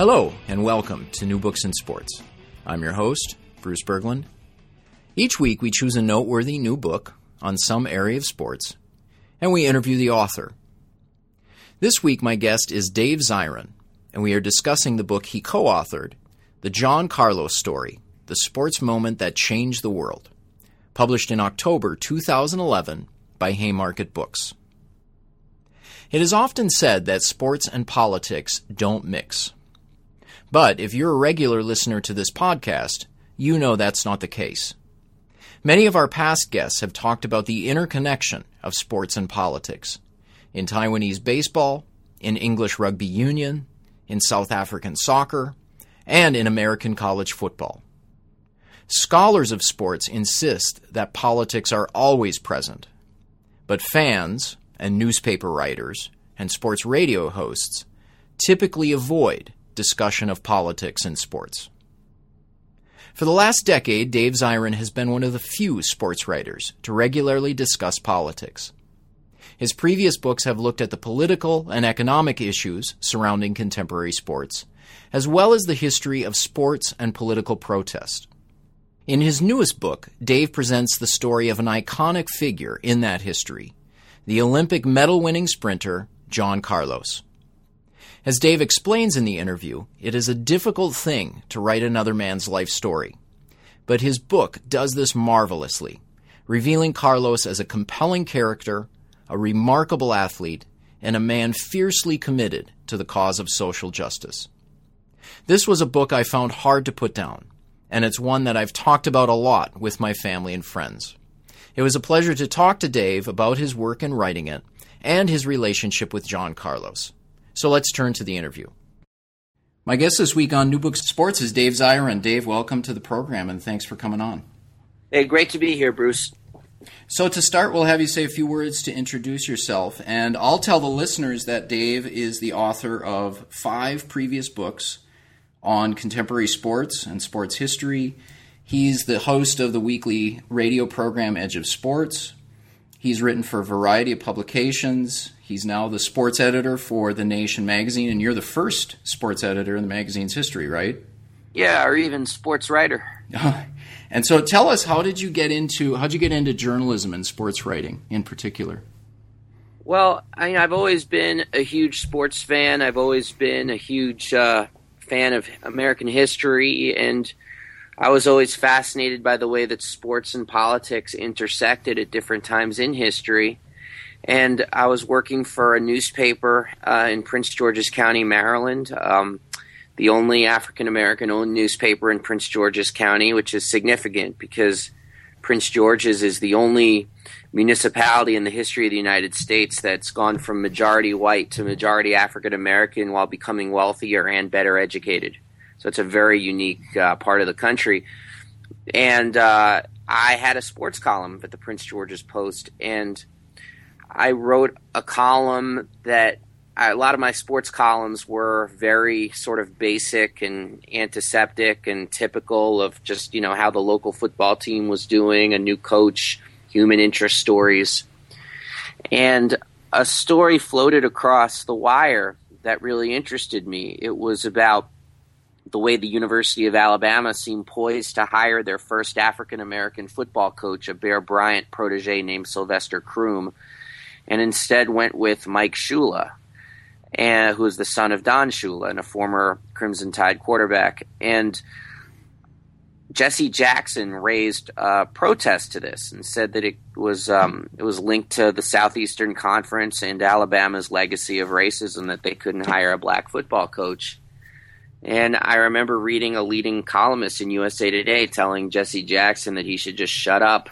Hello, and welcome to New Books in Sports. I'm your host, Bruce Berglund. Each week, we choose a noteworthy new book on some area of sports, and we interview the author. This week, my guest is Dave Zirin, and we are discussing the book he co authored, The John Carlos Story The Sports Moment That Changed the World, published in October 2011 by Haymarket Books. It is often said that sports and politics don't mix. But if you're a regular listener to this podcast, you know that's not the case. Many of our past guests have talked about the interconnection of sports and politics. In Taiwanese baseball, in English rugby union, in South African soccer, and in American college football. Scholars of sports insist that politics are always present, but fans and newspaper writers and sports radio hosts typically avoid discussion of politics in sports. For the last decade, Dave Zirin has been one of the few sports writers to regularly discuss politics. His previous books have looked at the political and economic issues surrounding contemporary sports, as well as the history of sports and political protest. In his newest book, Dave presents the story of an iconic figure in that history, the Olympic medal winning sprinter, John Carlos. As Dave explains in the interview, it is a difficult thing to write another man's life story. But his book does this marvelously, revealing Carlos as a compelling character, a remarkable athlete, and a man fiercely committed to the cause of social justice. This was a book I found hard to put down, and it's one that I've talked about a lot with my family and friends. It was a pleasure to talk to Dave about his work in writing it and his relationship with John Carlos. So let's turn to the interview. My guest this week on New Books Sports is Dave Zirin. Dave, welcome to the program and thanks for coming on. Hey, great to be here, Bruce. So, to start, we'll have you say a few words to introduce yourself. And I'll tell the listeners that Dave is the author of five previous books on contemporary sports and sports history. He's the host of the weekly radio program Edge of Sports. He's written for a variety of publications. He's now the sports editor for The Nation magazine, and you're the first sports editor in the magazine's history, right? Yeah, or even sports writer. and so, tell us, how did you get into how did you get into journalism and sports writing in particular? Well, I, have always been a huge sports fan. I've always been a huge uh, fan of American history, and I was always fascinated by the way that sports and politics intersected at different times in history and I was working for a newspaper uh, in Prince George's County, Maryland, um, the only African American owned newspaper in Prince George's County, which is significant because Prince George's is the only municipality in the history of the United States that's gone from majority white to majority African American while becoming wealthier and better educated. So it's a very unique uh, part of the country. And uh, I had a sports column at the Prince George's Post, and I wrote a column that a lot of my sports columns were very sort of basic and antiseptic and typical of just you know how the local football team was doing, a new coach, human interest stories, and a story floated across the wire that really interested me. It was about the way the University of Alabama seemed poised to hire their first African American football coach, a Bear Bryant protege named Sylvester Croom and instead went with Mike Shula, and who is the son of Don Shula and a former Crimson Tide quarterback. And Jesse Jackson raised a protest to this and said that it was um, it was linked to the Southeastern Conference and Alabama's legacy of racism that they couldn't hire a black football coach. And I remember reading a leading columnist in USA Today telling Jesse Jackson that he should just shut up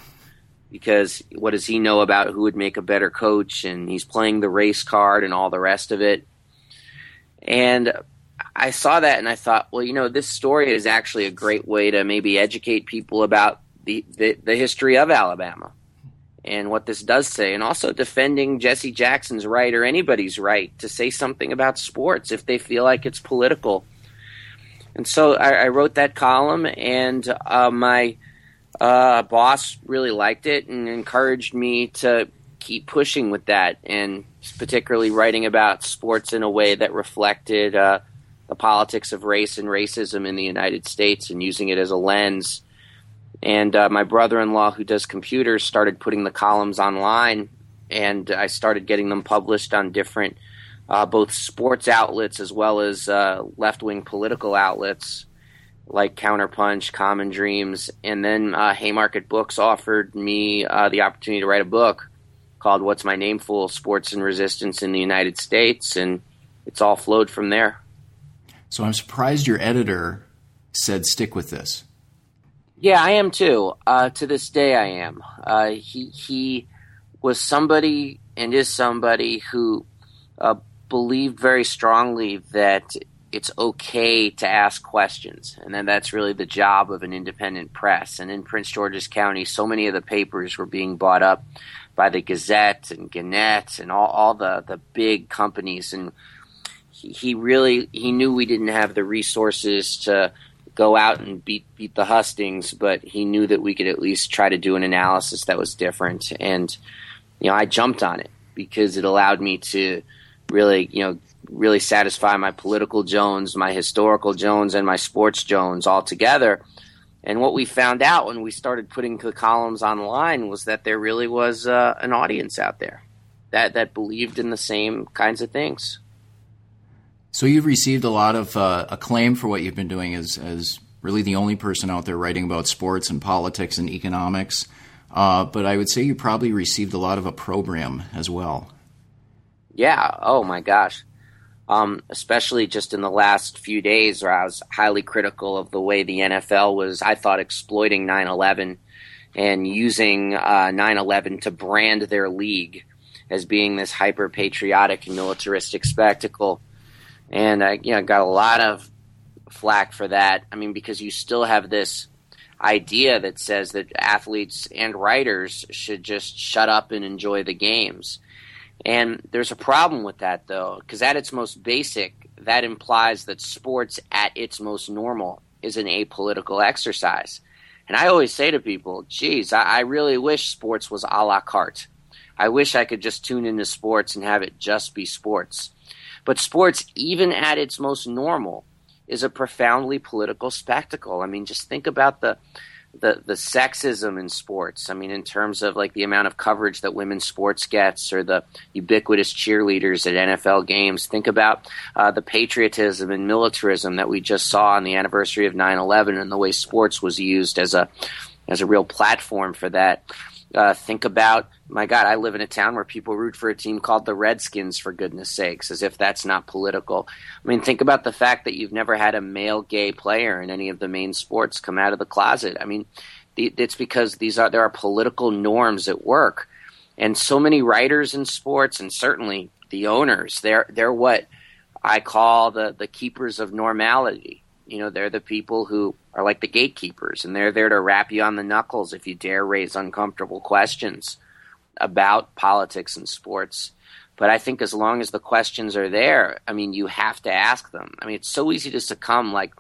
because what does he know about who would make a better coach? And he's playing the race card and all the rest of it. And I saw that and I thought, well, you know, this story is actually a great way to maybe educate people about the, the, the history of Alabama and what this does say, and also defending Jesse Jackson's right or anybody's right to say something about sports if they feel like it's political. And so I, I wrote that column, and uh, my uh, boss really liked it and encouraged me to keep pushing with that, and particularly writing about sports in a way that reflected uh, the politics of race and racism in the United States and using it as a lens. And uh, my brother in law, who does computers, started putting the columns online, and I started getting them published on different, uh, both sports outlets as well as uh, left wing political outlets like Counterpunch, Common Dreams. And then uh, Haymarket Books offered me uh, the opportunity to write a book called What's My Name Fool Sports and Resistance in the United States. And it's all flowed from there. So I'm surprised your editor said stick with this. Yeah, I am too. Uh, to this day, I am. Uh, he he was somebody and is somebody who uh, believed very strongly that it's okay to ask questions, and then that's really the job of an independent press. And in Prince George's County, so many of the papers were being bought up by the Gazette and Gannett and all, all the the big companies, and he, he really he knew we didn't have the resources to go out and beat beat the hustings, but he knew that we could at least try to do an analysis that was different. And you know, I jumped on it because it allowed me to really, you know, really satisfy my political Jones, my historical Jones, and my sports Jones all together. And what we found out when we started putting the columns online was that there really was uh, an audience out there that that believed in the same kinds of things. So you've received a lot of uh, acclaim for what you've been doing as, as really the only person out there writing about sports and politics and economics. Uh, but I would say you probably received a lot of opprobrium as well. Yeah. Oh my gosh. Um, especially just in the last few days, where I was highly critical of the way the NFL was, I thought, exploiting 9 11 and using uh, 9 11 to brand their league as being this hyper patriotic and militaristic spectacle and I you know got a lot of flack for that. I mean, because you still have this idea that says that athletes and writers should just shut up and enjoy the games. And there's a problem with that, though, because at its most basic, that implies that sports at its most normal is an apolitical exercise. And I always say to people, geez, I, I really wish sports was a la carte. I wish I could just tune into sports and have it just be sports. But sports, even at its most normal, is a profoundly political spectacle. I mean, just think about the the the sexism in sports. I mean, in terms of like the amount of coverage that women's sports gets, or the ubiquitous cheerleaders at NFL games. Think about uh, the patriotism and militarism that we just saw on the anniversary of 9/11, and the way sports was used as a as a real platform for that. Uh, think about my God, I live in a town where people root for a team called the Redskins, for goodness sakes, as if that's not political. I mean, think about the fact that you've never had a male gay player in any of the main sports come out of the closet. I mean, it's because these are there are political norms at work, and so many writers in sports, and certainly the owners, they're they're what I call the the keepers of normality. You know, they're the people who are like the gatekeepers, and they're there to rap you on the knuckles if you dare raise uncomfortable questions about politics and sports. But I think as long as the questions are there, I mean, you have to ask them. I mean, it's so easy to succumb, like,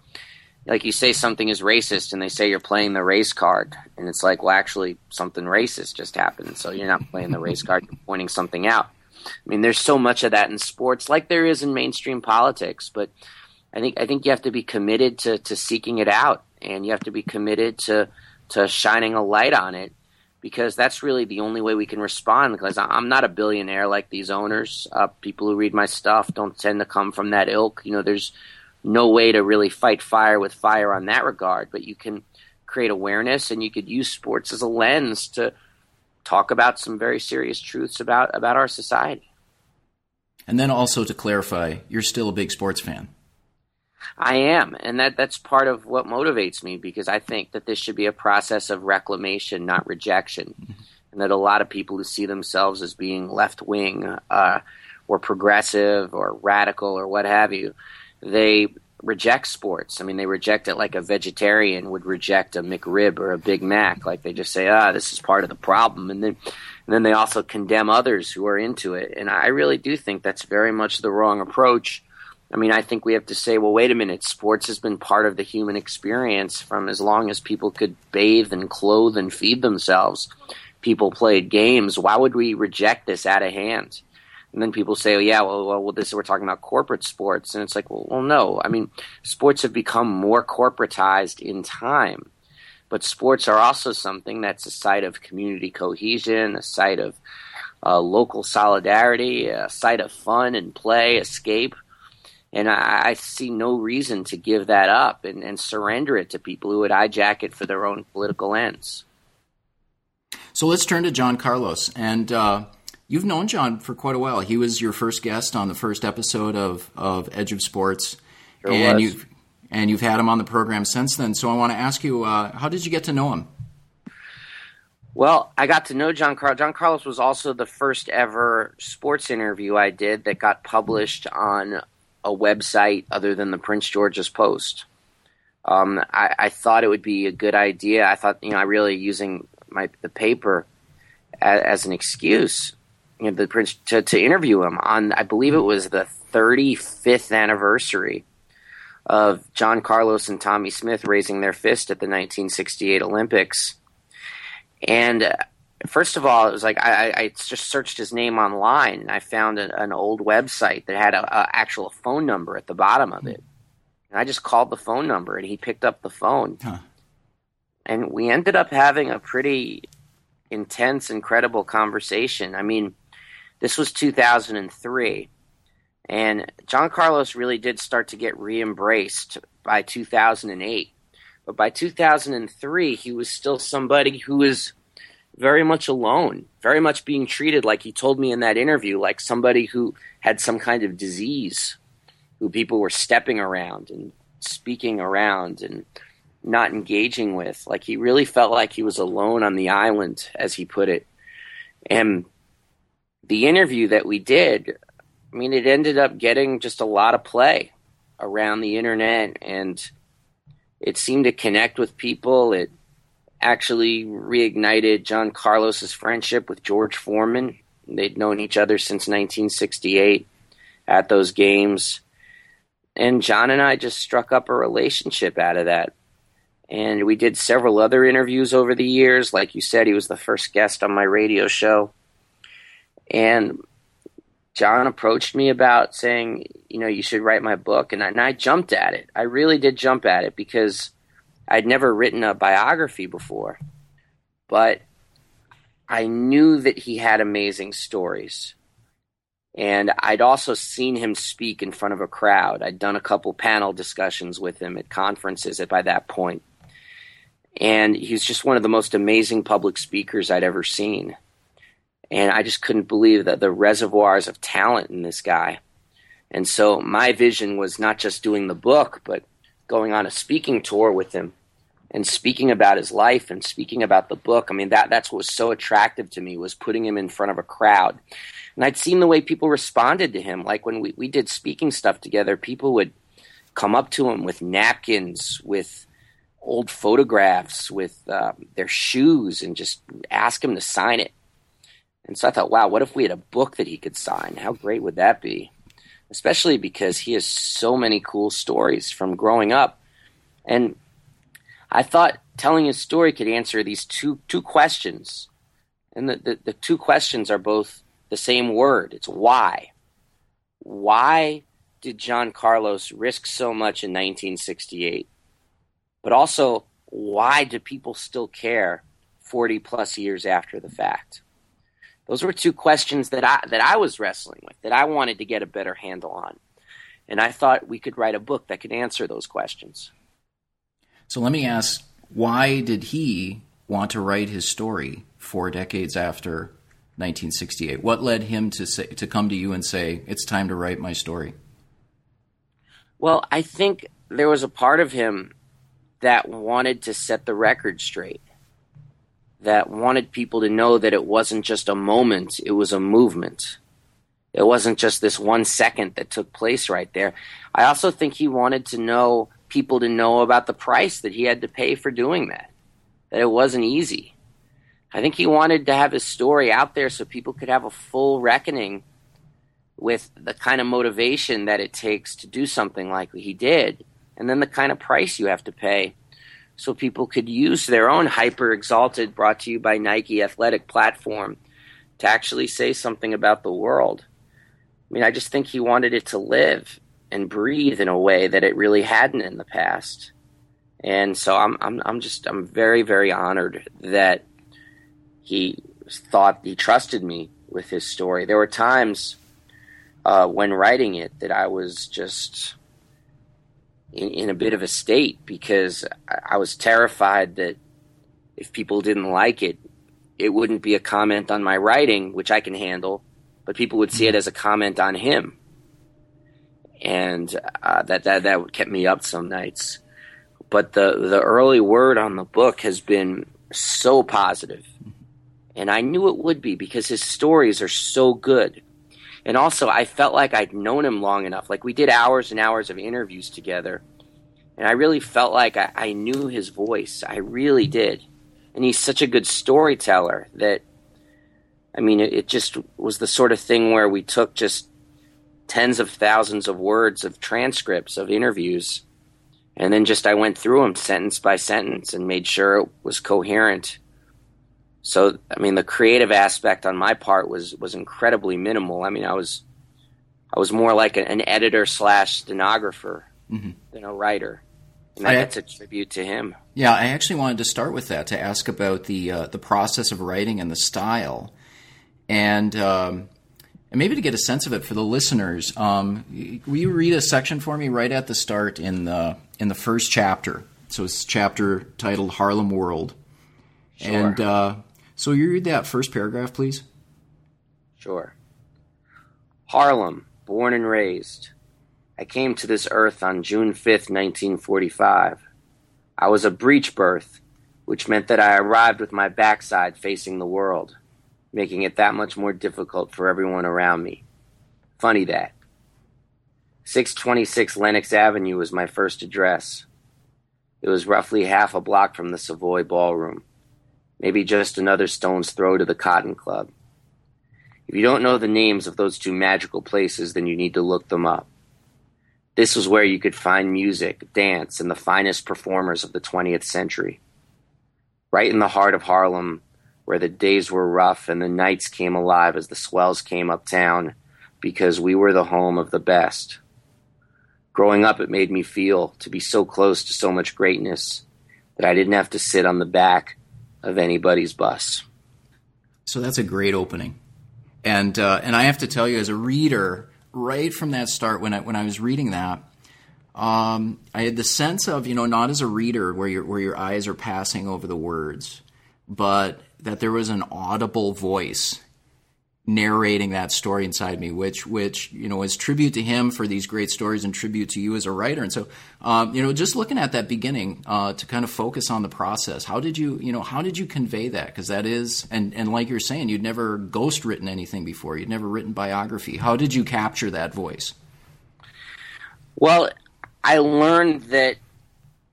like you say something is racist, and they say you're playing the race card, and it's like, well, actually, something racist just happened, so you're not playing the race card, you're pointing something out. I mean, there's so much of that in sports, like there is in mainstream politics, but I think I think you have to be committed to, to seeking it out, and you have to be committed to to shining a light on it because that's really the only way we can respond. Because I'm not a billionaire like these owners. Uh, people who read my stuff don't tend to come from that ilk. You know, there's no way to really fight fire with fire on that regard, but you can create awareness, and you could use sports as a lens to talk about some very serious truths about about our society. And then also to clarify, you're still a big sports fan. I am, and that that's part of what motivates me because I think that this should be a process of reclamation, not rejection, mm-hmm. and that a lot of people who see themselves as being left wing uh, or progressive or radical or what have you, they reject sports. I mean, they reject it like a vegetarian would reject a McRib or a Big Mac. Like they just say, ah, this is part of the problem. And then, and then they also condemn others who are into it. And I really do think that's very much the wrong approach. I mean, I think we have to say, well, wait a minute, sports has been part of the human experience from as long as people could bathe and clothe and feed themselves. People played games. Why would we reject this out of hand? And then people say, oh, yeah, well, well, this we're talking about corporate sports. And it's like, well, well, no. I mean, sports have become more corporatized in time. But sports are also something that's a site of community cohesion, a site of uh, local solidarity, a site of fun and play, escape. And I, I, see no reason to give that up and, and surrender it to people who would hijack it for their own political ends. So let's turn to John Carlos. And uh, you've known John for quite a while. He was your first guest on the first episode of, of Edge of Sports. Sure and was. you've and you've had him on the program since then. So I want to ask you, uh, how did you get to know him? Well, I got to know John Carlos. John Carlos was also the first ever sports interview I did that got published on a website other than the Prince George's Post. Um, I, I, thought it would be a good idea. I thought, you know, I really using my the paper as, as an excuse, you know, the Prince to, to interview him on. I believe it was the 35th anniversary of John Carlos and Tommie Smith raising their fist at the 1968 Olympics. And first of all, it was like I, I, just searched his name online and I found a, an old website that had a, actual phone number at the bottom of it. And I just called the phone number and he picked up the phone. Huh. And we ended up having a pretty intense, incredible conversation. I mean, this was 2003. And John Carlos really did start to get re embraced by 2008. But by 2003, he was still somebody who was very much alone, very much being treated like he told me in that interview, like somebody who had some kind of disease, who people were stepping around and speaking around and not engaging with. Like he really felt like he was alone on the island, as he put it. And the interview that we did, I mean, it ended up getting just a lot of play around the internet and it seemed to connect with people. It actually reignited John Carlos's friendship with George Foreman. They'd known each other since 1968 at those games. And John and I just struck up a relationship out of that. And we did several other interviews over the years. Like you said, he was the first guest on my radio show. And John approached me about saying, you know, you should write my book. And I, and I jumped at it. I really did jump at it because I'd never written a biography before, but I knew that he had amazing stories. And I'd also seen him speak in front of a crowd. I'd done a couple panel discussions with him at conferences at, by that point. And he's just one of the most amazing public speakers I'd ever seen. And I just couldn't believe that the reservoirs of talent in this guy. And so my vision was not just doing the book, but going on a speaking tour with him and speaking about his life and speaking about the book. I mean, that that's what was so attractive to me was putting him in front of a crowd. And I'd seen the way people responded to him. Like when we, we did speaking stuff together, people would come up to him with napkins, with old photographs, with uh, their shoes, and just ask him to sign it. And so I thought, wow, what if we had a book that he could sign? How great would that be? Especially because he has so many cool stories from growing up. And I thought telling his story could answer these two two questions. And the, the, the two questions are both the same word. It's why. Why did John Carlos risk so much in 1968? But also, why do people still care 40 plus years after the fact? Those were two questions that I that I was wrestling with, that I wanted to get a better handle on. And I thought we could write a book that could answer those questions. So let me ask why did he want to write his story four decades after 1968? What led him to say to come to you and say it's time to write my story? Well, I think there was a part of him that wanted to set the record straight. That wanted people to know that it wasn't just a moment, it was a movement. It wasn't just this one second that took place right there. I also think he wanted to know people to know about the price that he had to pay for doing that, that it wasn't easy. I think he wanted to have his story out there so people could have a full reckoning with the kind of motivation that it takes to do something like he did, and then the kind of price you have to pay so people could use their own hyper exalted, brought to you by Nike athletic platform to actually say something about the world. I mean, I just think he wanted it to live and breathe in a way that it really hadn't in the past. And so I'm I'm I'm just I'm very very honored that he thought he trusted me with his story. There were times uh, when writing it that I was just in, in a bit of a state because I, I was terrified that if people didn't like it, it wouldn't be a comment on my writing, which I can handle, but people would see it as a comment on him, and uh, that that that kept me up some nights. But the the early word on the book has been so positive, and I knew it would be because his stories are so good. And also, I felt like I'd known him long enough. Like we did hours and hours of interviews together, and I really felt like I, I knew his voice. I really did, and he's such a good storyteller that I mean, it, it, just was the sort of thing where we took just tens of thousands of words of transcripts of interviews, and then just I went through them sentence by sentence and made sure it was coherent. So, I mean, the creative aspect on my part was was incredibly minimal. I mean, I was I was more like an, editor slash stenographer mm-hmm. than a writer. And I, that's a tribute to him. Yeah, I actually wanted to start with that to ask about the uh, the process of writing and the style and um, and maybe to get a sense of it for the listeners, um, will you read a section for me right at the start in the in the first chapter? So it's chapter titled Harlem World, sure. and uh, so you read that first paragraph, please. Sure. Harlem, born and raised. I came to this earth on June 5th, 1945. I was a breech birth, which meant that I arrived with my backside facing the world making it that much more difficult for everyone around me. Funny that. 626 Lenox Avenue was my first address. It was roughly half a block from the Savoy Ballroom, maybe just another stone's throw to the Cotton Club. If you don't know the names of those two magical places, then you need to look them up. This was where you could find music, dance, and the finest performers of the 20th century. Right in the heart of Harlem, where the days were rough and the nights came alive as the swells came uptown because we were the home of the best. Growing up, it made me feel to be so close to so much greatness that I didn't have to sit on the back of anybody's bus. So that's a great opening, and uh, and I have to tell you, as a reader, right from that start, when I when I was reading that, um, I had the sense of you know not as a reader where your where your eyes are passing over the words, but that there was an audible voice narrating that story inside me, which which you know is tribute to him for these great stories and tribute to you as a writer. And so, um, you know, just looking at that beginning uh, to kind of focus on the process. How did you you know how did you convey that? Because that is and and like you're saying, you'd never ghost written anything before. You'd never written biography. How did you capture that voice? Well, I learned that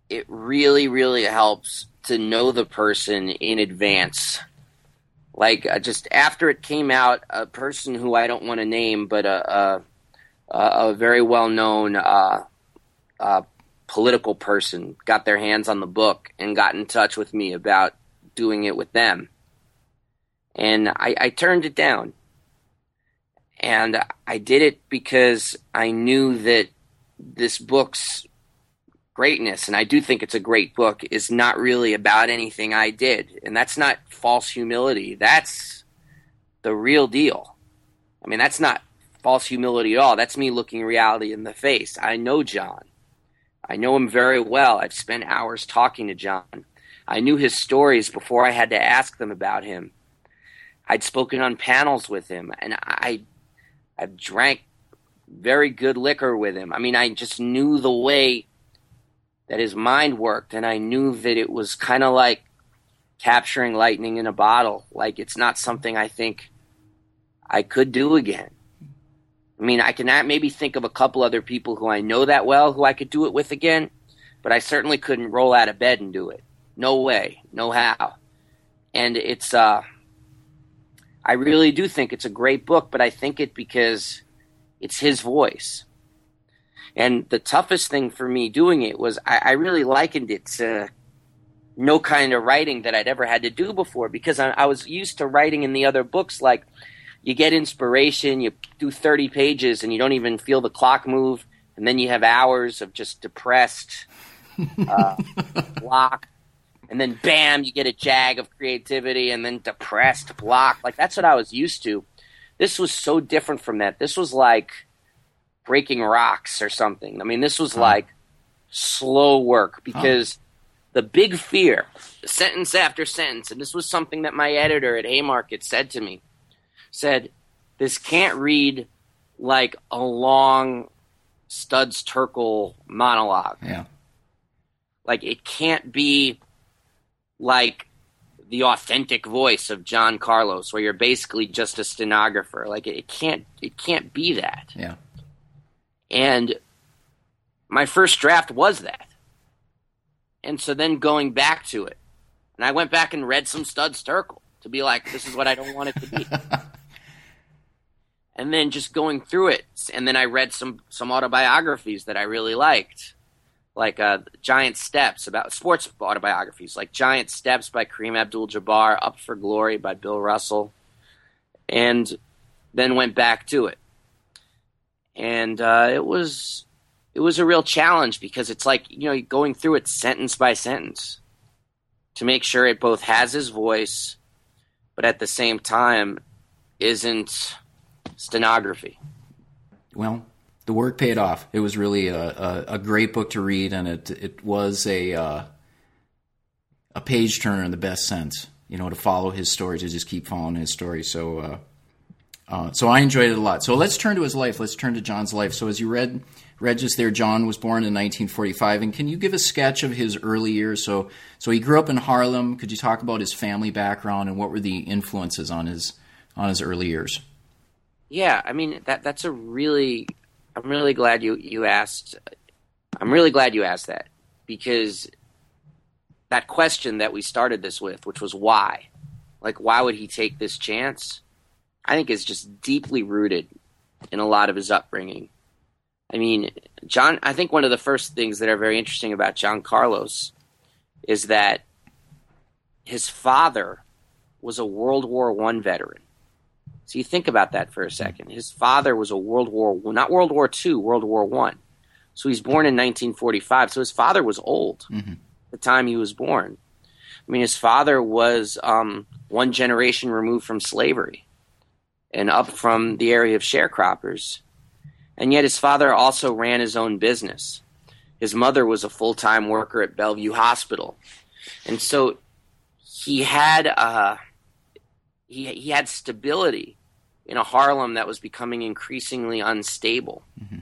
it really really helps to know the person in advance. Like uh, just after it came out, a person who I don't want to name, but a a, a very well known uh, uh, political person got their hands on the book and got in touch with me about doing it with them, and I, I turned it down. And I did it because I knew that this book's greatness, and I do think it's a great book, is not really about anything I did. And that's not false humility. That's the real deal. I mean, that's not false humility at all. That's me looking reality in the face. I know John. I know him very well. I've spent hours talking to John. I knew his stories before I had to ask them about him. I'd spoken on panels with him, and I, I've drank very good liquor with him. I mean, I just knew the way that his mind worked, and I knew that it was kind of like capturing lightning in a bottle. Like it's not something I think I could do again. I mean, I can maybe think of a couple other people who I know that well who I could do it with again, but I certainly couldn't roll out of bed and do it. No way, no how. And it's, uh, I really do think it's a great book, but I think it because it's his voice. And the toughest thing for me doing it was I, I really likened it to no kind of writing that I'd ever had to do before because I, I was used to writing in the other books like you get inspiration, you do 30 pages and you don't even feel the clock move, and then you have hours of just depressed uh, block, and then bam, you get a jag of creativity, and then depressed block. Like that's what I was used to. This was so different from that. This was like breaking rocks or something. I mean, this was like slow work because the big fear, sentence after sentence, and this was something that my editor at Haymarket said to me said, This can't read like a long Studs Terkel monologue. Yeah. Like it can't be like the authentic voice of John Carlos, where you're basically just a stenographer. Like it can't it can't be that. Yeah. And my first draft was that. And so then going back to it, and I went back and read some Studs Terkel to be like, this is what I don't want it to be. and then just going through it and then i read some some autobiographies that i really liked like uh, giant steps about sports autobiographies like giant steps by kareem abdul-jabbar up for glory by bill russell and then went back to it and uh, it was it was a real challenge because it's like you know going through it sentence by sentence to make sure it both has his voice but at the same time isn't stenography. Well, the work paid off. It was really a, a, a great book to read, and it it was a uh, a page turner in the best sense. You know, to follow his story, to just keep following his story. So, uh, uh, so I enjoyed it a lot. So let's turn to his life. Let's turn to John's life. So as you read read just there, John was born in 1945, and can you give a sketch of his early years? So, so he grew up in Harlem. Could you talk about his family background and what were the influences on his on his early years? Yeah, I mean that that's a really I'm really glad you you asked I'm really glad you asked that because that question that we started this with, which was why? Like why would he take this chance? I think is just deeply rooted in a lot of his upbringing. I mean, John I think one of the first things that are very interesting about John Carlos is that his father was a World War One veteran. So you think about that for a second. His father was a World War not World War II, World War One. So he's born in 1945. So his father was old mm-hmm. the time he was born. I mean, his father was um, one generation removed from slavery and up from the area of sharecroppers. And yet his father also ran his own business. His mother was a full time worker at Bellevue Hospital. And so he had uh, he he had stability in a Harlem that was becoming increasingly unstable. Mm-hmm.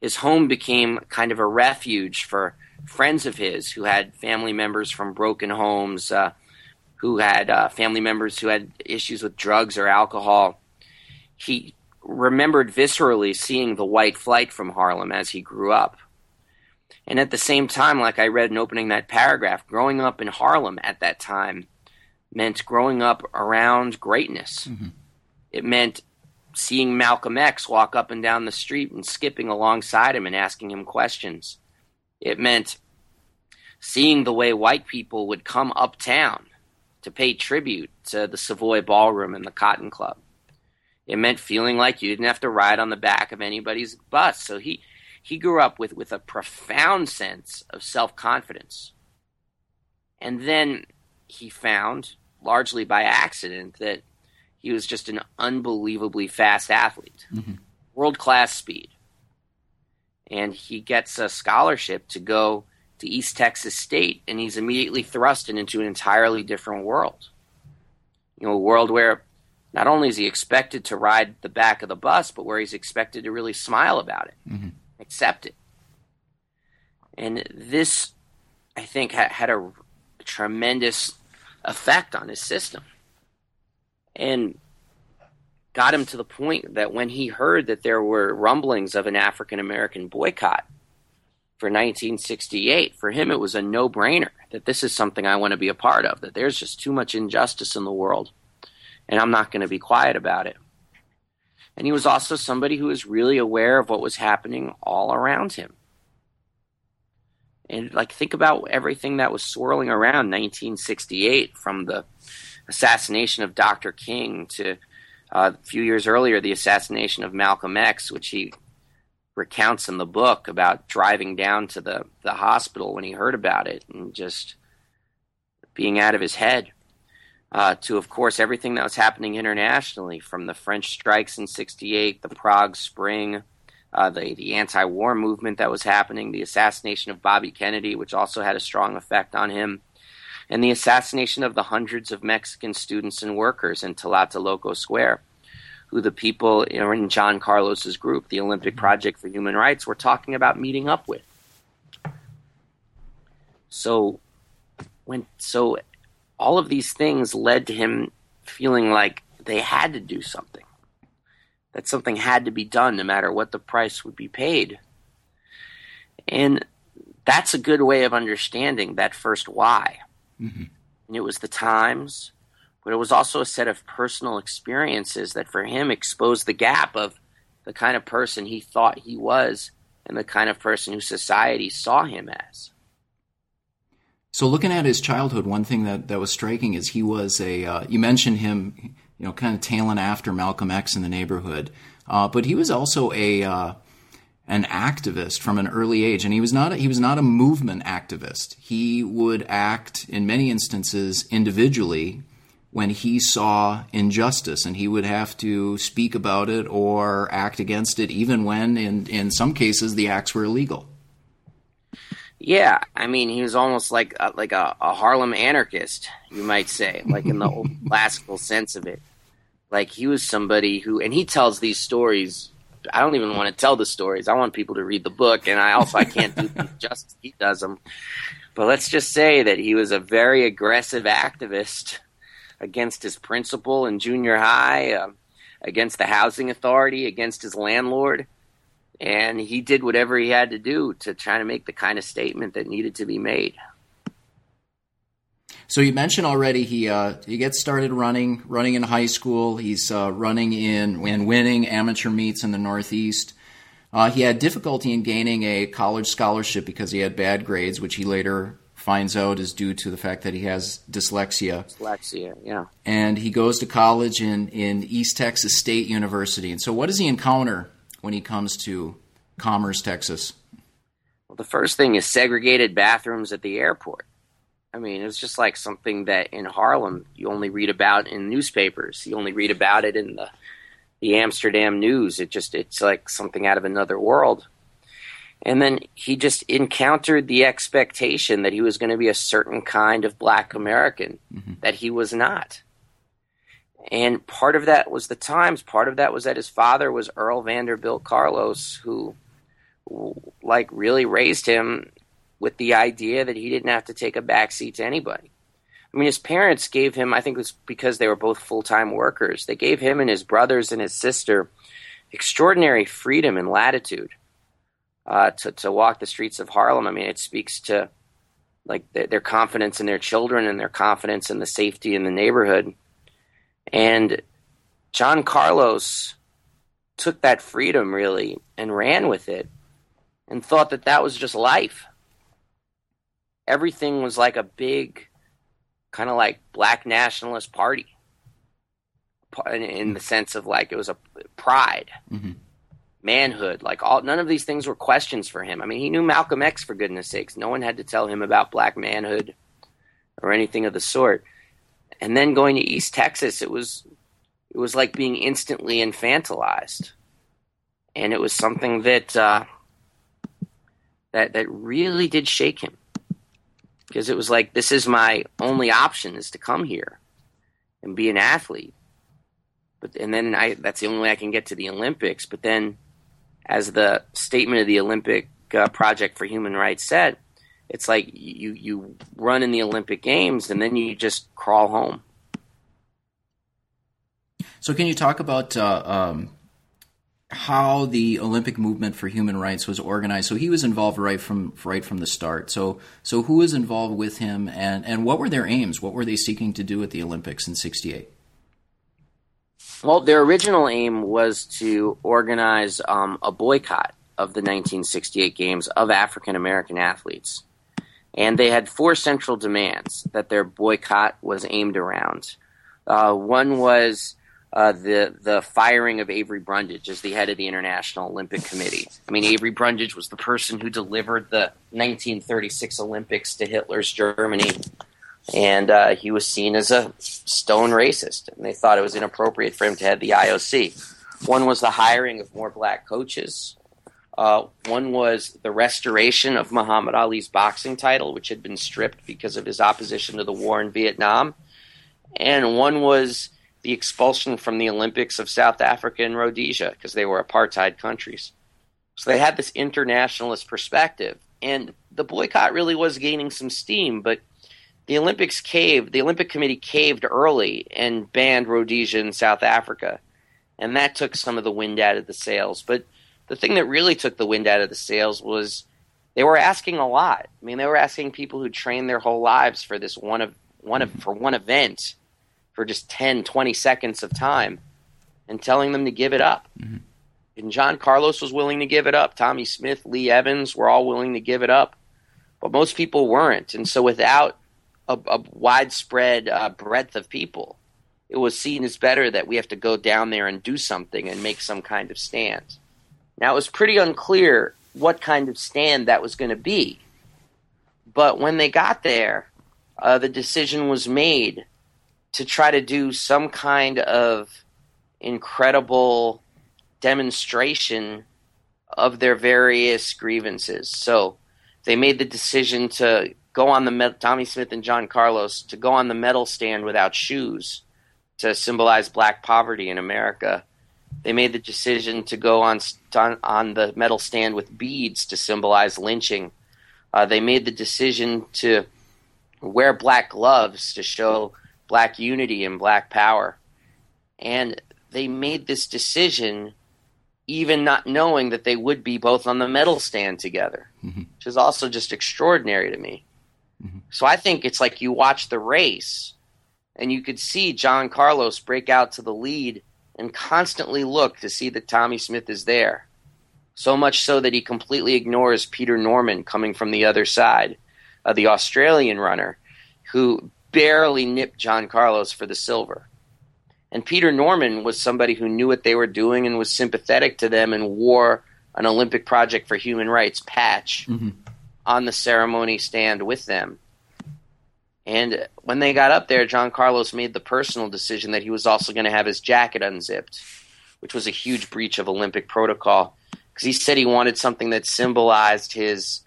His home became kind of a refuge for friends of his who had family members from broken homes, uh, who had uh, family members who had issues with drugs or alcohol. He remembered viscerally seeing the white flight from Harlem as he grew up. And at the same time, like I read in opening that paragraph, growing up in Harlem at that time meant growing up around greatness. Mm-hmm. It meant seeing Malcolm X walk up and down the street and skipping alongside him and asking him questions. It meant seeing the way white people would come uptown to pay tribute to the Savoy Ballroom and the Cotton Club. It meant feeling like you didn't have to ride on the back of anybody's bus. So he he grew up with, with a profound sense of self confidence. And then he found largely by accident that he was just an unbelievably fast athlete, mm-hmm. world class speed. And he gets a scholarship to go to East Texas State, and he's immediately thrust into an entirely different world. You know, a world where not only is he expected to ride the back of the bus, but where he's expected to really smile about it, mm-hmm. accept it. And this, I think, ha- had a, a tremendous effect on his system. And got him to the point that when he heard that there were rumblings of an African American boycott for 1968, for him it was a no brainer that this is something I want to be a part of, that there's just too much injustice in the world, and I'm not going to be quiet about it. And he was also somebody who was really aware of what was happening all around him. And like think about everything that was swirling around 1968 from the assassination of Dr. King to uh, a few years earlier the assassination of Malcolm X, which he recounts in the book about driving down to the, the hospital when he heard about it and just being out of his head. Uh, to, of course, everything that was happening internationally from the French strikes in 68, the Prague Spring, uh, the, the anti war movement that was happening, the assassination of Bobby Kennedy, which also had a strong effect on him, and the assassination of the hundreds of Mexican students and workers in Tlatelolco Square, who the people in John Carlos's group, the Olympic Project for Human Rights, were talking about meeting up with. So, when so all of these things led to him feeling like they had to do something, that something had to be done no matter what the price would be paid. And that's a good way of understanding that first why. Mm-hmm. And it was the times, but it was also a set of personal experiences that for him exposed the gap of the kind of person he thought he was and the kind of person who society saw him as. So, looking at his childhood, one thing that, that was striking is he was a. Uh, you mentioned him, you know, kind of tailing after Malcolm X in the neighborhood, uh, but he was also a uh, an activist from an early age, and he was not a, he was not a movement activist. He would act in many instances individually when he saw injustice, and he would have to speak about it or act against it, even when, in in some cases, the acts were illegal. Yeah, I mean, he was almost like a, like a, a Harlem anarchist, you might say, like in the old classical sense of it. Like he was somebody who, and he tells these stories. I don't even want to tell the stories. I want people to read the book, and I also I can't do justice. He does them, but let's just say that he was a very aggressive activist against his principal in junior high, uh, against the housing authority, against his landlord and he did whatever he had to do to try to make the kind of statement that needed to be made. So you mentioned already he uh, he gets started running running in high school. He's uh, running in and winning amateur meets in the Northeast. Uh, he had difficulty in gaining a college scholarship because he had bad grades, which he later finds out is due to the fact that he has dyslexia. Dyslexia, yeah. And he goes to college in, in East Texas State University. And so, what does he encounter when he comes to Commerce, Texas? Well, the first thing is segregated bathrooms at the airport. I mean, it's just like something that in Harlem you only read about in newspapers. You only read about it in the the Amsterdam news. It just it's like something out of another world. And then he just encountered the expectation that he was going to be a certain kind of black American mm-hmm. that he was not. And part of that was the times. Part of that was that his father was Earl Vanderbilt Carlos, who, like, really raised him with the idea that he didn't have to take a backseat to anybody. I mean, his parents gave him, I think it was because they were both full time workers, they gave him and his brothers and his sister extraordinary freedom and latitude uh, to, to walk the streets of Harlem. I mean, it speaks to like their, their confidence in their children and their confidence in the safety in the neighborhood. And John Carlos took that freedom really and ran with it and thought that that was just life. Everything was like a big, kind of like black nationalist party in the sense of like it was a pride, mm-hmm. manhood, like all none of these things were questions for him. I mean, he knew Malcolm X for goodness sakes. No one had to tell him about black manhood or anything of the sort and then going to East Texas, it was it was like being instantly infantilized, and it was something that uh, that that really did shake him. Because it was like this is my only option is to come here and be an athlete, but and then I that's the only way I can get to the Olympics. But then, as the statement of the Olympic uh, Project for Human Rights said it's like you you run in the Olympic Games and then you just crawl home. So, can you talk about uh, um, how the Olympic movement for human rights was organized? So he was involved right from right from the start. So, so who was involved with him, and and what were their aims? What were they seeking to do at the Olympics in '68? Well, their original aim was to organize um, a boycott of the 1968 Games of African American athletes. And they had four central demands that their boycott was aimed around. Uh, one was uh, the the firing of Avery Brundage as the head of the International Olympic Committee. I mean, Avery Brundage was the person who delivered the 1936 Olympics to Hitler's Germany, and uh, he was seen as a stone racist, and they thought it was inappropriate for him to head the IOC. One was the hiring of more black coaches. Uh, one was the restoration of Muhammad Ali's boxing title, which had been stripped because of his opposition to the war in Vietnam. And one was the expulsion from the Olympics of South Africa and Rhodesia because they were apartheid countries. So they had this internationalist perspective. And the boycott really was gaining some steam, but the Olympics caved, the Olympic Committee caved early and banned Rhodesia and South Africa. And that took some of the wind out of the sails. But the thing that really took the wind out of the sails was they were asking a lot. I mean, they were asking people who trained their whole lives for this one of one of for one event for just 10, 20 seconds of time and telling them to give it up. Mm-hmm. And John Carlos was willing to give it up. Tommie Smith, Lee Evans were all willing to give it up. But most people weren't. And so without a, a widespread uh, breadth of people, it was seen as better that we have to go down there and do something and make some kind of stand. Now, it was pretty unclear what kind of stand that was going to be. But when they got there, uh, the decision was made to try to do some kind of incredible demonstration of their various grievances. So they made the decision to go on the Tommie Smith and John Carlos to go on the medal stand without shoes to symbolize black poverty in America. They made the decision to go on on the medal stand with beads to symbolize lynching. Uh, they made the decision to wear black gloves to show black unity and black power. And they made this decision even not knowing that they would be both on the medal stand together, mm-hmm. which is also just extraordinary to me. Mm-hmm. So I think it's like you watch the race and you could see John Carlos break out to the lead and constantly look to see that Tommie Smith is there. So much so that he completely ignores Peter Norman coming from the other side, uh, the Australian runner, who barely nipped John Carlos for the silver. And Peter Norman was somebody who knew what they were doing and was sympathetic to them and wore an Olympic Project for Human Rights patch mm-hmm. on the ceremony stand with them. And when they got up there, John Carlos made the personal decision that he was also going to have his jacket unzipped, which was a huge breach of Olympic protocol because he said he wanted something that symbolized his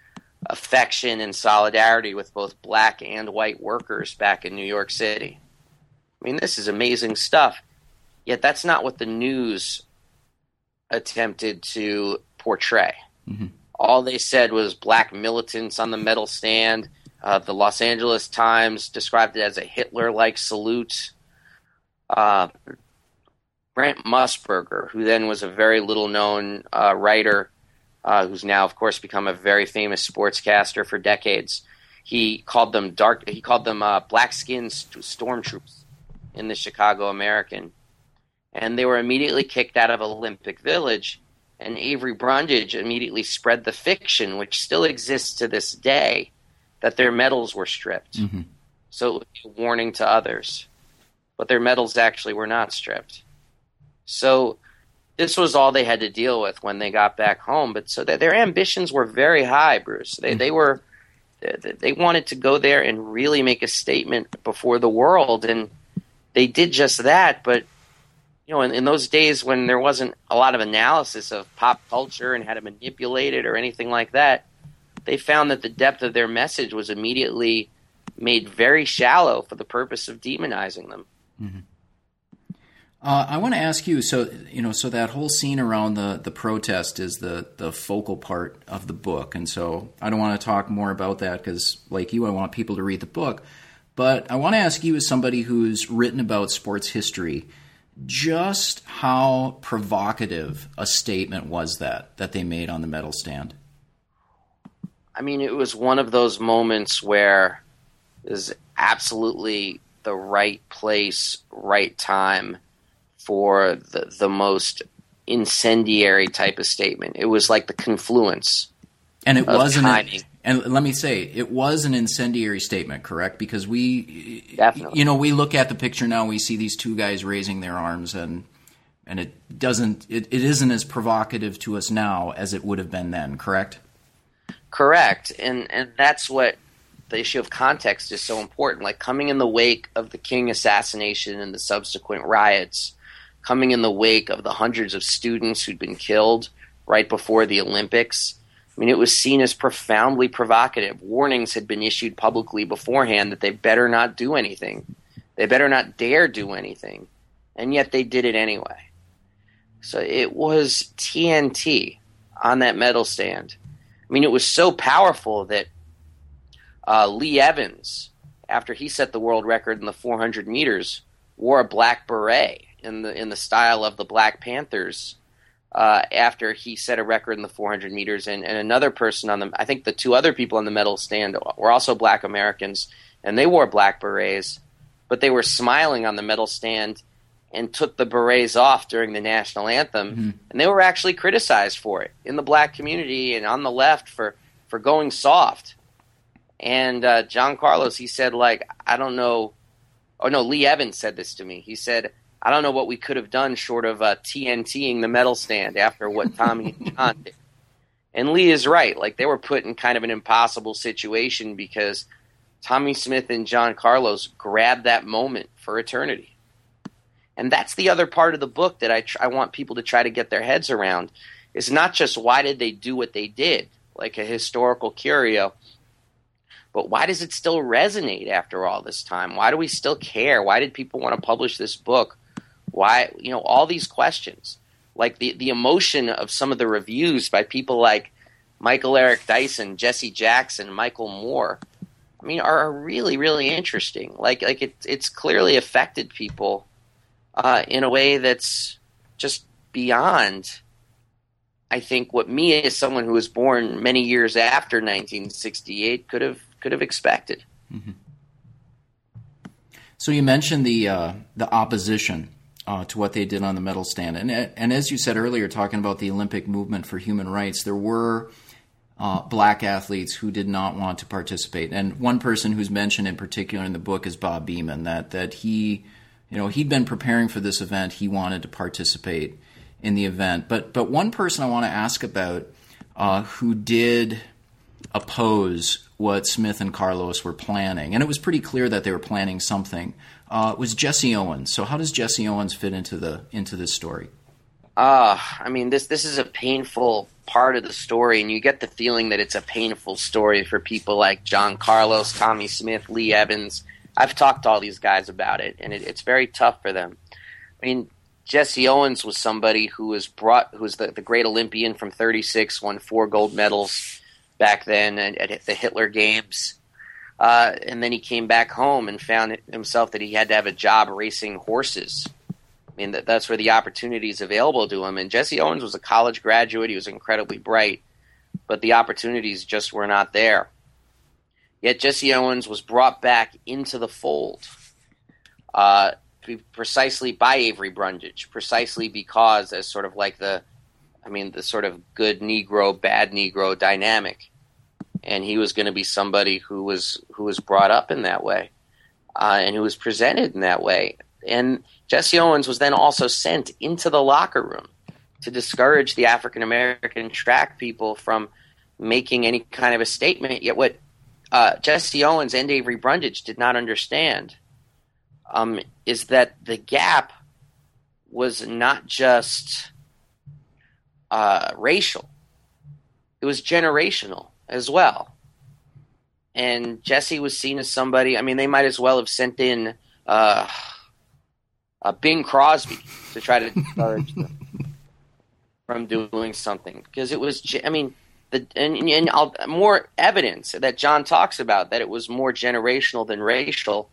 affection and solidarity with both black and white workers back in New York City. I mean, this is amazing stuff. Yet that's not what the news attempted to portray. Mm-hmm. All they said was black militants on the medal stand. Uh, the Los Angeles Times described it as a Hitler like salute. Uh, Brent Musburger, who then was a very little known uh, writer, uh, who's now, of course, become a very famous sportscaster for decades. He called them dark. He called them uh, black skinned st- stormtroopers in the Chicago American, and they were immediately kicked out of Olympic Village. And Avery Brundage immediately spread the fiction, which still exists to this day, that their medals were stripped. Mm-hmm. So warning to others, but their medals actually were not stripped. So this was all they had to deal with when they got back home. But so that their ambitions were very high, Bruce. They they were they wanted to go there and really make a statement before the world, and they did just that. But you know, in, in those days when there wasn't a lot of analysis of pop culture and how to manipulate it or anything like that, they found that the depth of their message was immediately made very shallow for the purpose of demonizing them. Mm-hmm. Uh, I want to ask you. So you know, so that whole scene around the the protest is the the focal part of the book, and so I don't want to talk more about that because, like you, I want people to read the book. But I want to ask you, as somebody who's written about sports history just how provocative a statement was that that they made on the medal stand? I mean, it was one of those moments where where is absolutely the right place, right time for the the most incendiary type of statement. It was like the confluence. And it wasn't. Timing. And let me say, it was an incendiary statement, correct? Because we, Definitely. you know, we look at the picture now, we see these two guys raising their arms, and and it doesn't, it, it isn't as provocative to us now as it would have been then, correct? Correct, and and that's what the issue of context is so important. Like coming in the wake of the King assassination and the subsequent riots, coming in the wake of the hundreds of students who'd been killed right before the Olympics I mean, it was seen as profoundly provocative. Warnings had been issued publicly beforehand that they better not do anything. They better not dare do anything. And yet they did it anyway. So it was TNT on that medal stand. I mean, it was so powerful that uh, Lee Evans, after he set the world record in the 400 meters, wore a black beret in the in the style of the Black Panthers uh, after he set a record in the 400 meters, and, and another person on the, I think the two other people on the medal stand were also black Americans, and they wore black berets, but they were smiling on the medal stand and took the berets off during the national anthem, mm-hmm. and they were actually criticized for it in the black community and on the left for, for going soft. And uh, John Carlos, he said, like, I don't know. Oh, no, Lee Evans said this to me. He said, I don't know what we could have done short of uh, TNTing the medal stand after what Tommie and John did. And Lee is right. Like they were put in kind of an impossible situation because Tommie Smith and John Carlos grabbed that moment for eternity. And that's the other part of the book that I, tr- I want people to try to get their heads around is not just why did they do what they did, like a historical curio, but why does it still resonate after all this time? Why do we still care? Why did people want to publish this book? Why, you know, all these questions. Like the, the emotion of some of the reviews by people like Michael Eric Dyson, Jesse Jackson, Michael Moore, I mean, are, are really, really interesting. Like, like it, it's clearly affected people uh, in a way that's just beyond, I think, what me as someone who was born many years after 1968 could have could have expected. Mm-hmm. So you mentioned the uh, the opposition uh, to what they did on the medal stand. And, and as you said earlier, talking about the Olympic movement for human rights, there were uh, black athletes who did not want to participate. And one person who's mentioned in particular in the book is Bob Beamon. that, that he, you know, he'd been preparing for this event. He wanted to participate in the event. But, but one person I want to ask about uh, who did oppose what Smith and Carlos were planning, and it was pretty clear that they were planning something, uh, was Jesse Owens. So how does Jesse Owens fit into the into this story? Uh, I mean this this is a painful part of the story, and you get the feeling that it's a painful story for people like John Carlos, Tommie Smith, Lee Evans. I've talked to all these guys about it, and it, it's very tough for them. I mean, Jesse Owens was somebody who was brought, who was the, the great Olympian from '36, won four gold medals back then at, at the Hitler Games. Uh, and then he came back home and found himself that he had to have a job racing horses. I mean, that, that's where the opportunities available to him. And Jesse Owens was a college graduate. He was incredibly bright, but the opportunities just were not there. Yet Jesse Owens was brought back into the fold uh, precisely by Avery Brundage, precisely because, as sort of like the, I mean, the sort of good Negro, bad Negro dynamic and he was going to be somebody who was who was brought up in that way, uh, and who was presented in that way. And Jesse Owens was then also sent into the locker room to discourage the African American track people from making any kind of a statement. Yet, what uh, Jesse Owens and Avery Brundage did not understand um, is that the gap was not just uh, racial; it was generational as well. And Jesse was seen as somebody. I mean, they might as well have sent in uh, a Bing Crosby to try to discourage them from doing something because it was. I mean, the and, and I'll, more evidence that John talks about that it was more generational than racial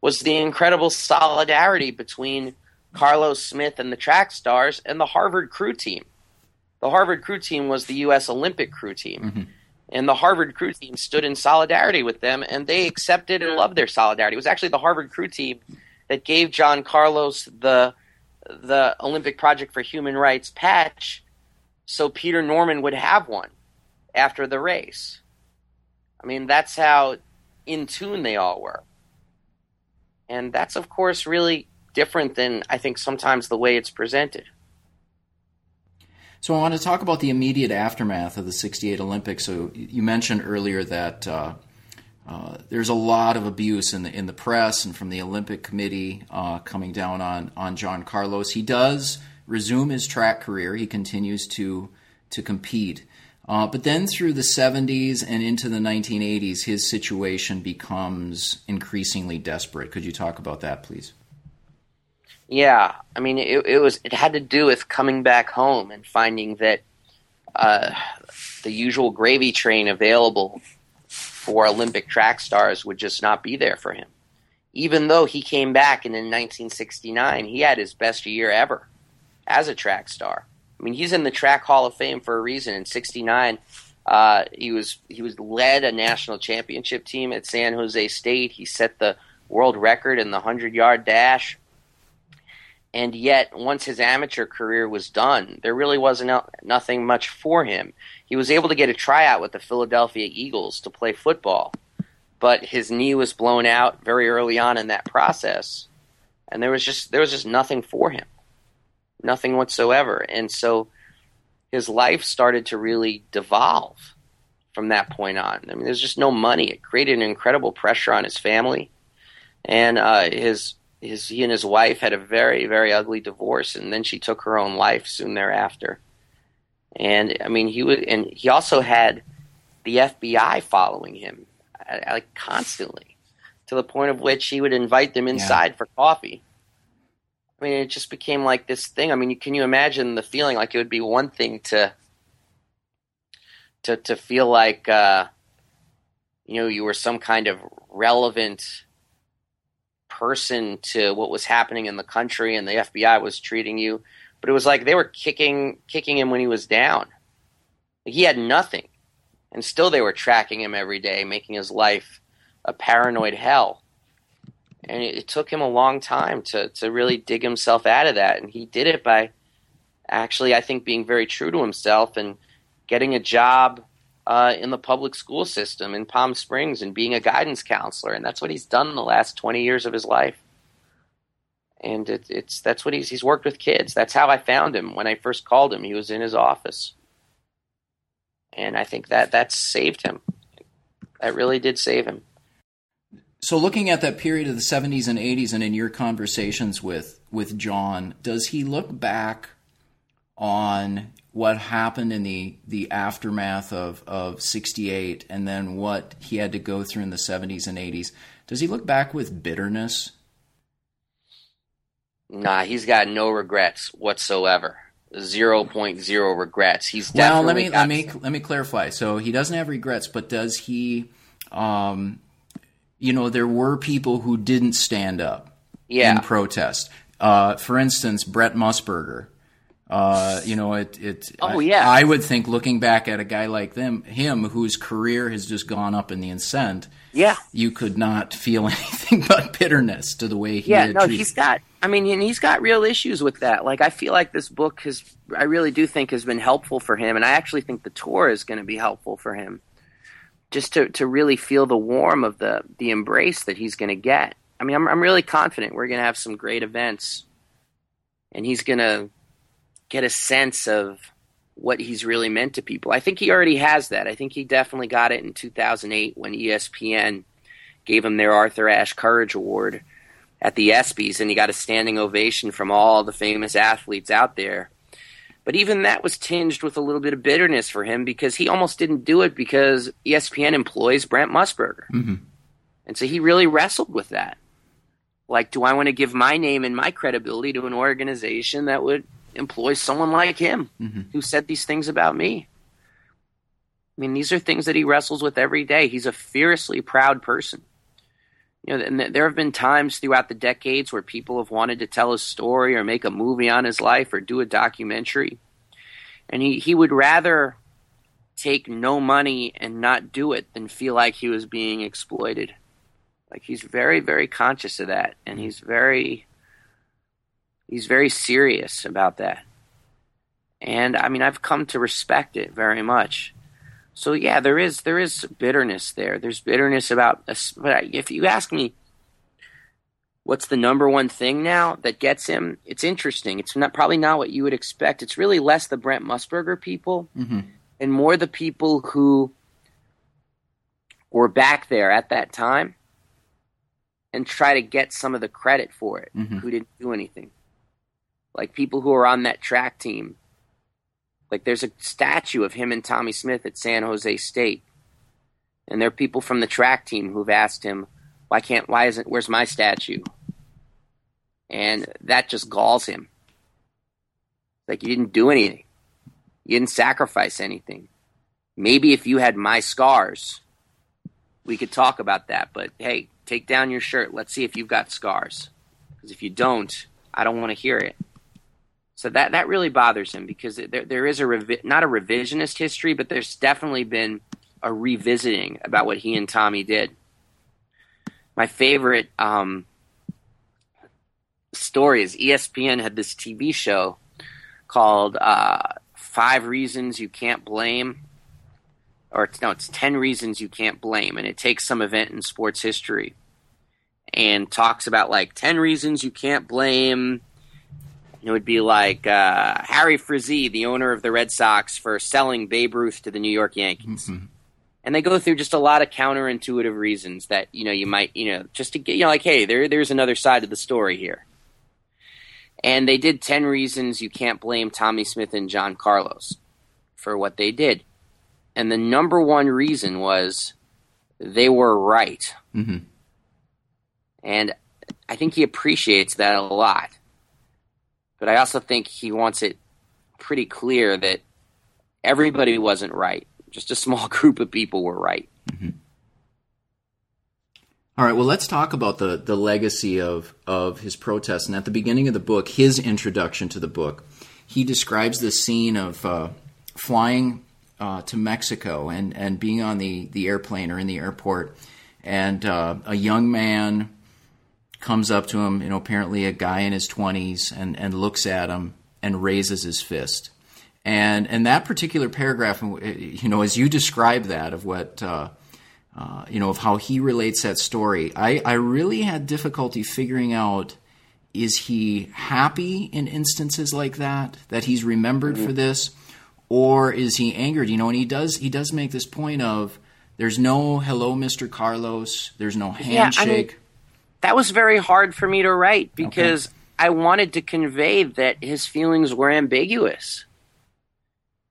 was the incredible solidarity between Carlos Smith and the track stars and the Harvard crew team. The Harvard crew team was the U.S. Olympic crew team. Mm-hmm. And the Harvard crew team stood in solidarity with them, and they accepted and loved their solidarity. It was actually the Harvard crew team that gave John Carlos the the Olympic Project for Human Rights patch so Peter Norman would have one after the race. I mean, that's how in tune they all were. And that's, of course, really different than I think sometimes the way it's presented. So I want to talk about the immediate aftermath of the 68 Olympics. So you mentioned earlier that uh, uh, there's a lot of abuse in the in the press and from the Olympic Committee uh, coming down on on John Carlos. He does resume his track career. He continues to to compete. Uh, but then through the 70s and into the 1980s, his situation becomes increasingly desperate. Could you talk about that, please? Yeah, I mean, it, it was it had to do with coming back home and finding that uh, the usual gravy train available for Olympic track stars would just not be there for him. Even though he came back and in 1969 he had his best year ever as a track star. I mean, he's in the Track Hall of Fame for a reason. In '69, uh, he was he was led a national championship team at San Jose State. He set the world record in the hundred yard dash. And yet, once his amateur career was done, there really wasn't nothing much for him. He was able to get a tryout with the Philadelphia Eagles to play football, but his knee was blown out very early on in that process, and there was just there was just nothing for him, nothing whatsoever. And so his life started to really devolve from that point on. I mean, there's just no money. It created an incredible pressure on his family, and uh, his his he and his wife had a very very ugly divorce, and then she took her own life soon thereafter. And I mean, he would, and he also had the FBI following him uh, like constantly, to the point of which he would invite them inside yeah. for coffee. I mean, it just became like this thing. I mean, can you imagine the feeling? Like it would be one thing to to to feel like uh, you know you were some kind of relevant person to what was happening in the country, and the FBI was treating you but it was like they were kicking kicking him when he was down. He had nothing, and still they were tracking him every day, making his life a paranoid hell. And it, it took him a long time to to really dig himself out of that, and he did it by actually, I think, being very true to himself and getting a job uh, in the public school system in Palm Springs and being a guidance counselor, and that's what he's done in the last twenty years of his life and it, it's that's what he's he's worked with kids. That's how I found him when I first called him. He was in his office, and I think that that saved him. That really did save him. So, looking at that period of the '70s and '80s, and in your conversations with with John, does he look back on what happened in the the aftermath of of '68, and then what he had to go through in the '70s and '80s? Does he look back with bitterness? Nah, he's got no regrets whatsoever. Zero point zero regrets. He's well. Let me let me let me clarify. So he doesn't have regrets, but does he? Um, you know, there were people who didn't stand up yeah. in protest. Uh, for instance, Brent Musburger. Uh, you know, it. it oh yeah. I, I, would think, looking back at a guy like them, him, whose career has just gone up in the ascent. Yeah. You could not feel anything but bitterness to the way he. Yeah. no, treated. he's got I mean, and he's got real issues with that. Like, I feel like this book has, I really do think has been helpful for him, and I actually think the tour is going to be helpful for him, just to to really feel the warm of the the embrace that he's going to get. I mean, I'm I'm really confident we're going to have some great events, and he's going to get a sense of what he's really meant to people. I think he already has that. I think he definitely got it in 2008 when ESPN gave him their Arthur Ashe Courage Award at the ESPYS, and he got a standing ovation from all the famous athletes out there. But even that was tinged with a little bit of bitterness for him because he almost didn't do it because ESPN employs Brent Musburger. Mm-hmm. And so he really wrestled with that. Like, do I want to give my name and my credibility to an organization that would employ someone like him mm-hmm. who said these things about me? I mean, these are things that he wrestles with every day. He's a fiercely proud person You know, there have been times throughout the decades where people have wanted to tell his story or make a movie on his life or do a documentary. And he, he would rather take no money and not do it than feel like he was being exploited. Like he's very, very conscious of that, and he's very, he's very serious about that. And I mean, I've come to respect it very much. So yeah, there is there is bitterness there. There's bitterness about. But if you ask me, what's the number one thing now that gets him? It's interesting. It's not probably not what you would expect. It's really less the Brent Musburger people, mm-hmm. and more the people who were back there at that time and try to get some of the credit for it mm-hmm. who didn't do anything. Like people who are on that track team like there's a statue of him and Tommie Smith at San Jose State. And there are people from the track team who've asked him, why can't, why isn't, where's my statue? And that just galls him. Like you didn't do anything. You didn't sacrifice anything. Maybe if you had my scars, we could talk about that. But hey, take down your shirt. Let's see if you've got scars. Because if you don't, I don't want to hear it. So that that really bothers him because there there is a revi- not a revisionist history, but there's definitely been a revisiting about what he and Tommie did. My favorite um, story is ESPN had this TV show called uh, Five Reasons You Can't Blame, or no, it's Ten Reasons You Can't Blame, and it takes some event in sports history and talks about like ten reasons you can't blame it would be like uh, Harry Frazee, the owner of the Red Sox, for selling Babe Ruth to the New York Yankees. Mm-hmm. And they go through just a lot of counterintuitive reasons that you know you might you know just to get you know like hey there there's another side of the story here. And they did ten reasons you can't blame Tommie Smith and John Carlos for what they did, and the number one reason was they were right. Mm-hmm. And I think he appreciates that a lot but I also think he wants it pretty clear that everybody wasn't right. Just a small group of people were right. Mm-hmm. All right, well, let's talk about the, the legacy of, of his protest. And at the beginning of the book, his introduction to the book, he describes the scene of uh, flying uh, to Mexico and, and being on the, the airplane or in the airport, and uh, a young man comes up to him, you know, apparently a guy in his 20s, and, and looks at him and raises his fist. And and that particular paragraph, you know, as you describe that of what, uh, uh, you know, of how he relates that story, I, I really had difficulty figuring out is he happy in instances like that, that he's remembered mm-hmm. for this, or is he angered? You know, and he does he does make this point of there's no hello, Mr. Carlos, there's no handshake. Yeah, I mean, that was very hard for me to write because okay. I wanted to convey that his feelings were ambiguous.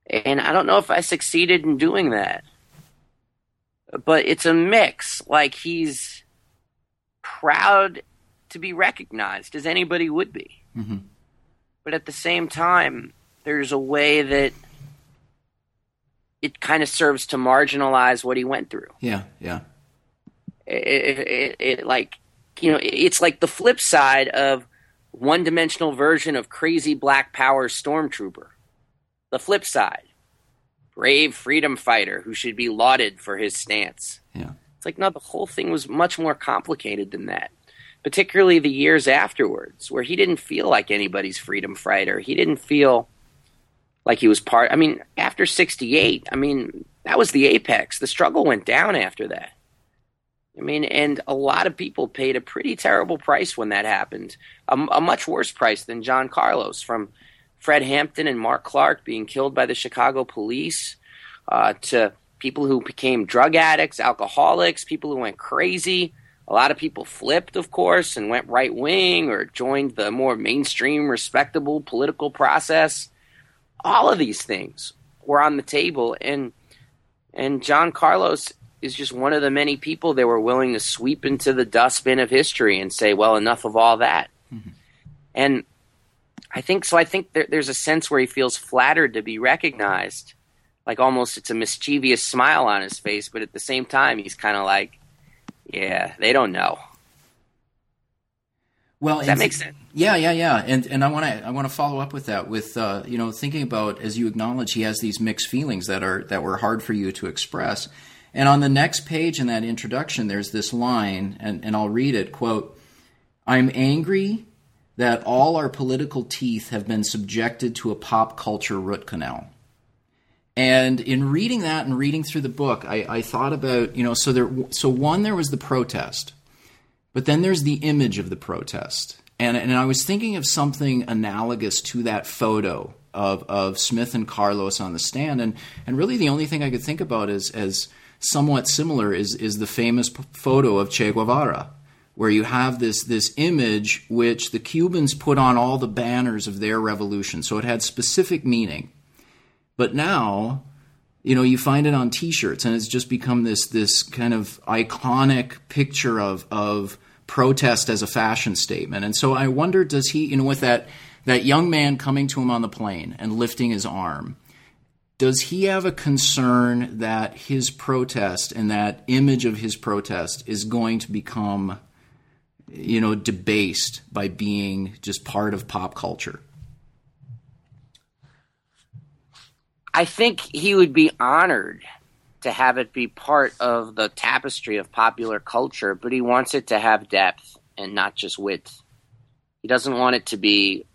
And I don't know if I succeeded in doing that. But it's a mix. Like he's proud to be recognized, as anybody would be. Mm-hmm. But at the same time, there's a way that it kind of serves to marginalize what he went through. Yeah, yeah. It, it, it, it like you know, it's like the flip side of one dimensional version of crazy black power stormtrooper. The flip side. Brave freedom fighter who should be lauded for his stance. Yeah. It's like no, the whole thing was much more complicated than that. Particularly the years afterwards, where he didn't feel like anybody's freedom fighter. He didn't feel like he was part I mean, after sixty eight, I mean, that was the apex. The struggle went down after that. I mean, and a lot of people paid a pretty terrible price when that happened. A, a, much worse price than John Carlos, from Fred Hampton and Mark Clark being killed by the Chicago police, uh, to people who became drug addicts, alcoholics, people who went crazy. A lot of people flipped, of course, and went right wing or joined the more mainstream, respectable political process. All of these things were on the table, and and John Carlos is just one of the many people that were willing to sweep into the dustbin of history and say, well, enough of all that. Mm-hmm. And I think so. I think there, there's a sense where he feels flattered to be recognized, like almost it's a mischievous smile on his face, but at the same time, he's kind of like, yeah, they don't know. Well, that makes sense. Yeah, yeah, yeah, and and I want to I want to follow up with that with uh, you know thinking about as you acknowledge he has these mixed feelings that are that were hard for you to express, and on the next page in that introduction there's this line and and I'll read it quote I'm angry that all our political teeth have been subjected to a pop culture root canal. And in reading that and reading through the book, I, I thought about you know so there so one there was the protest but then there's the image of the protest. And, and I was thinking of something analogous to that photo of, of Smith and Carlos on the stand. And, and really the only thing I could think about is, as somewhat similar is, is the famous photo of Che Guevara, where you have this, this image which the Cubans put on all the banners of their revolution. So it had specific meaning. But now, you know, you find it on T-shirts, and it's just become this this kind of iconic picture of of protest as a fashion statement. And so I wonder, does he, you know, with that that young man coming to him on the plane and lifting his arm, does he have a concern that his protest and that image of his protest is going to become, you know, debased by being just part of pop culture? I think he would be honored to have it be part of the tapestry of popular culture, but he wants it to have depth and not just width. He doesn't want it to be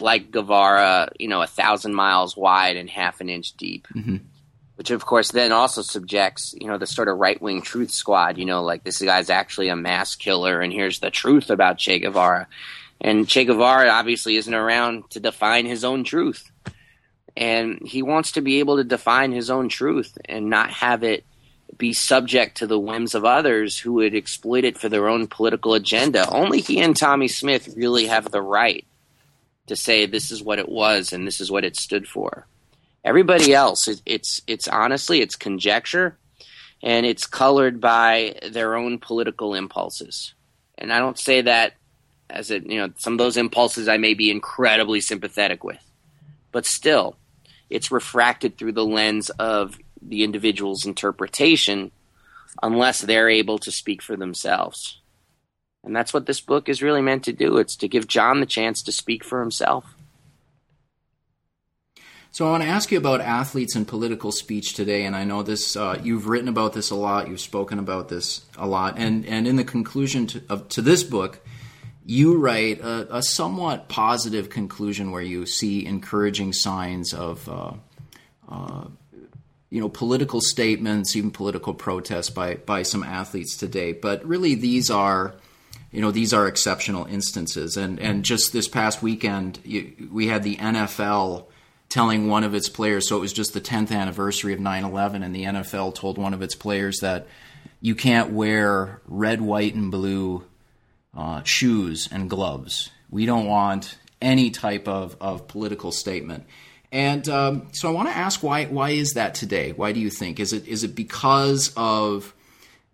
like Guevara, you know, a thousand miles wide and half an inch deep. Mm-hmm. Which, of course, then also subjects, you know, the sort of right wing truth squad, you know, like this guy's actually a mass killer, and here's the truth about Che Guevara. And Che Guevara obviously isn't around to define his own truth and he wants to be able to define his own truth and not have it be subject to the whims of others who would exploit it for their own political agenda. Only he and Tommie Smith really have the right to say this is what it was and this is what it stood for. Everybody else, it, it's it's honestly it's conjecture, and it's colored by their own political impulses. And I don't say that as it you know some of those impulses I may be incredibly sympathetic with, but still, it's refracted through the lens of the individual's interpretation unless they're able to speak for themselves. And that's what this book is really meant to do. It's to give John the chance to speak for himself. So I want to ask you about athletes and political speech today, and I know this. Uh, you've written about this a lot. You've spoken about this a lot, and and in the conclusion to, of, to this book, you write a, a, somewhat positive conclusion where you see encouraging signs of, uh, uh, you know, political statements, even political protests by by some athletes today. But really, these are, you know, these are exceptional instances. And and just this past weekend, you, we had the NFL telling one of its players. So it was just the 10th anniversary of 9/11, and the NFL told one of its players that you can't wear red, white, and blue uh, shoes and gloves. We don't want any type of, of political statement. And um, so I want to ask why why is that today? Why do you think? Is it is it because of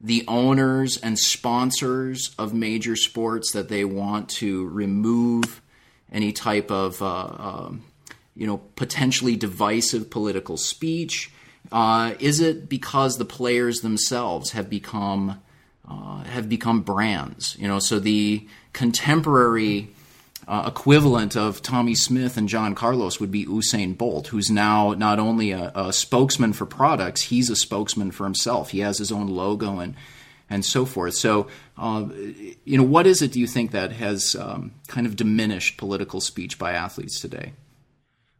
the owners and sponsors of major sports that they want to remove any type of uh, um, you know potentially divisive political speech? Uh, is it because the players themselves have become uh, have become brands. You know, so the contemporary uh, equivalent of Tommie Smith and John Carlos would be Usain Bolt, who's now not only a, a, spokesman for products, he's a spokesman for himself. He has his own logo and and so forth. So, uh, you know, what is it do you think that has um, kind of diminished political speech by athletes today?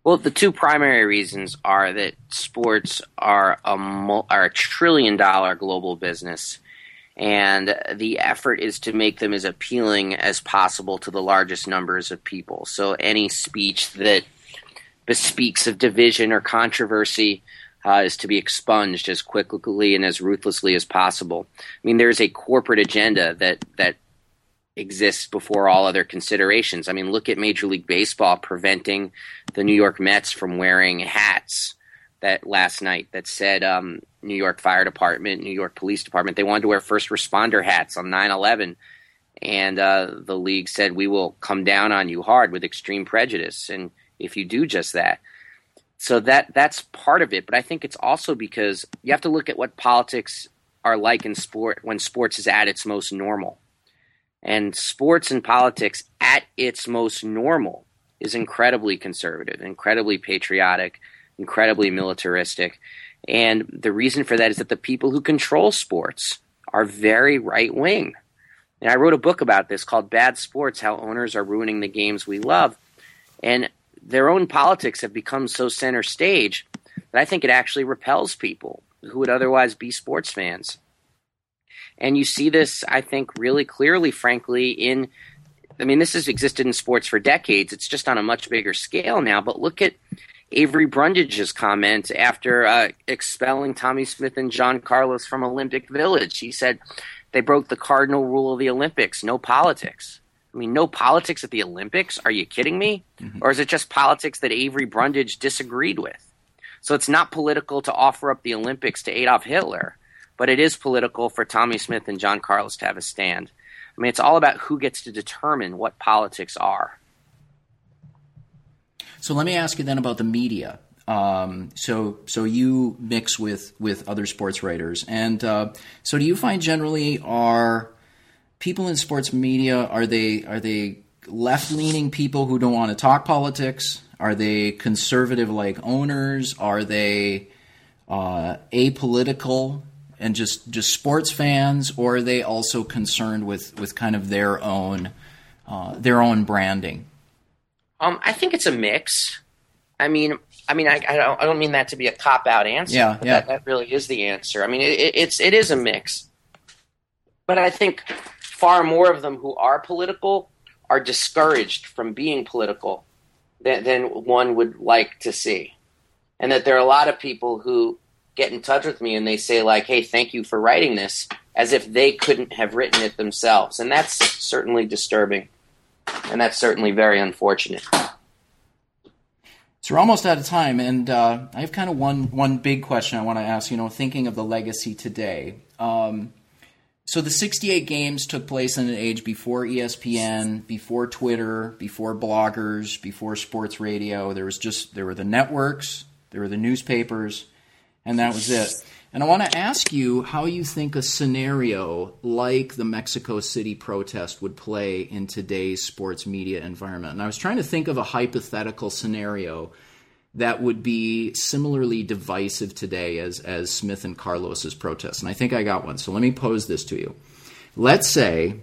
Well, the two primary reasons are that sports are a are a trillion dollar global business and the effort is to make them as appealing as possible to the largest numbers of people. So any speech that bespeaks of division or controversy uh, is to be expunged as quickly and as ruthlessly as possible. I mean, there is a corporate agenda that that exists before all other considerations. I mean, look at Major League Baseball preventing the New York Mets from wearing hats that last night that said um, New York Fire Department, New York Police Department. They wanted to wear first responder hats on 9 11. And uh, the league said, we will come down on you hard with extreme prejudice. And if you do just that. So that that's part of it. But I think it's also because you have to look at what politics are like in sport when sports is at its most normal. And sports and politics at its most normal, is incredibly conservative, incredibly patriotic, incredibly militaristic. And the reason for that is that the people who control sports are very right wing. And I wrote a book about this called Bad Sports How Owners Are Ruining the Games We Love. And their own politics have become so center stage that I think it actually repels people who would otherwise be sports fans. And you see this, I think, really clearly, frankly, in I mean, this has existed in sports for decades. It's just on a much bigger scale now. But look at Avery Brundage's comment after uh, expelling Tommie Smith and John Carlos from Olympic Village. He said they broke the cardinal rule of the Olympics no politics. I mean, no politics at the Olympics? Are you kidding me? Mm-hmm. Or is it just politics that Avery Brundage disagreed with? So it's not political to offer up the Olympics to Adolf Hitler, but it is political for Tommie Smith and John Carlos to have a stand. I mean, it's all about who gets to determine what politics are. So let me ask you then about the media. Um, so so you mix with with other sports writers, and uh, so do you find generally are people in sports media are they are they left leaning people who don't want to talk politics? Are they conservative like owners? Are they uh, apolitical and just just sports fans, or are they also concerned with with kind of their own uh, their own branding? Um, I think it's a mix. I mean, I mean, I, I don't, I don't mean that to be a cop out answer. Yeah, yeah. That, that really is the answer. I mean, it, it's it is a mix, but I think far more of them who are political are discouraged from being political than, than one would like to see, and that there are a lot of people who get in touch with me and they say like, "Hey, thank you for writing this," as if they couldn't have written it themselves, and that's certainly disturbing, and that's certainly very unfortunate. So we're almost out of time, and uh, I have kind of one one big question I want to ask. You know, thinking of the legacy today. Um, so the 68 games took place in an age before ESPN, before Twitter, before bloggers, before sports radio. There was just there were the networks, there were the newspapers, and that was it. And I want to ask you how you think a scenario like the Mexico City protest would play in today's sports media environment. And I was trying to think of a hypothetical scenario that would be similarly divisive today as, as Smith and Carlos's protest. And I think I got one. So let me pose this to you. Let's say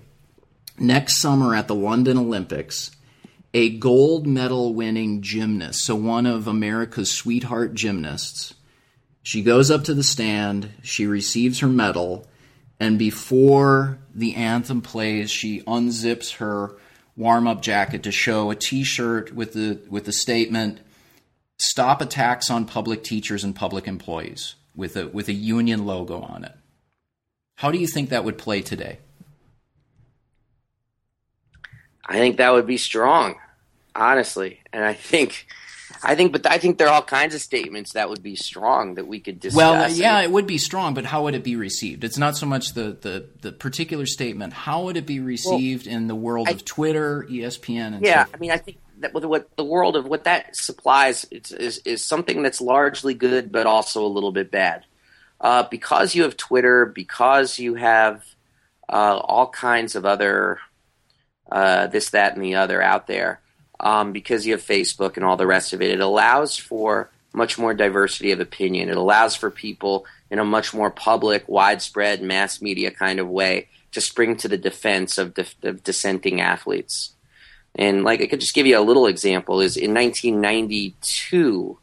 next summer at the London Olympics, a gold medal winning gymnast, so one of America's sweetheart gymnasts, she goes up to the stand, she receives her medal, and before the anthem plays, she unzips her warm-up jacket to show a t-shirt with the with the statement stop attacks on public teachers and public employees with a with a union logo on it. How do you think that would play today? I think that would be strong, honestly. And I think I think, but I think there are all kinds of statements that would be strong that we could discuss. Well, yeah, it would be strong, but how would it be received? It's not so much the the, the particular statement. How would it be received well, in the world I, of Twitter, ESPN, and yeah? So I mean, I think that what the world of what that supplies is, is, is something that's largely good, but also a little bit bad. Uh, because you have Twitter, because you have uh, all kinds of other uh, this, that, and the other out there um, because you have Facebook and all the rest of it. It allows for much more diversity of opinion. It allows for people in a much more public, widespread, mass media kind of way to spring to the defense of, of dissenting athletes. And like I could just give you a little example is in 1992,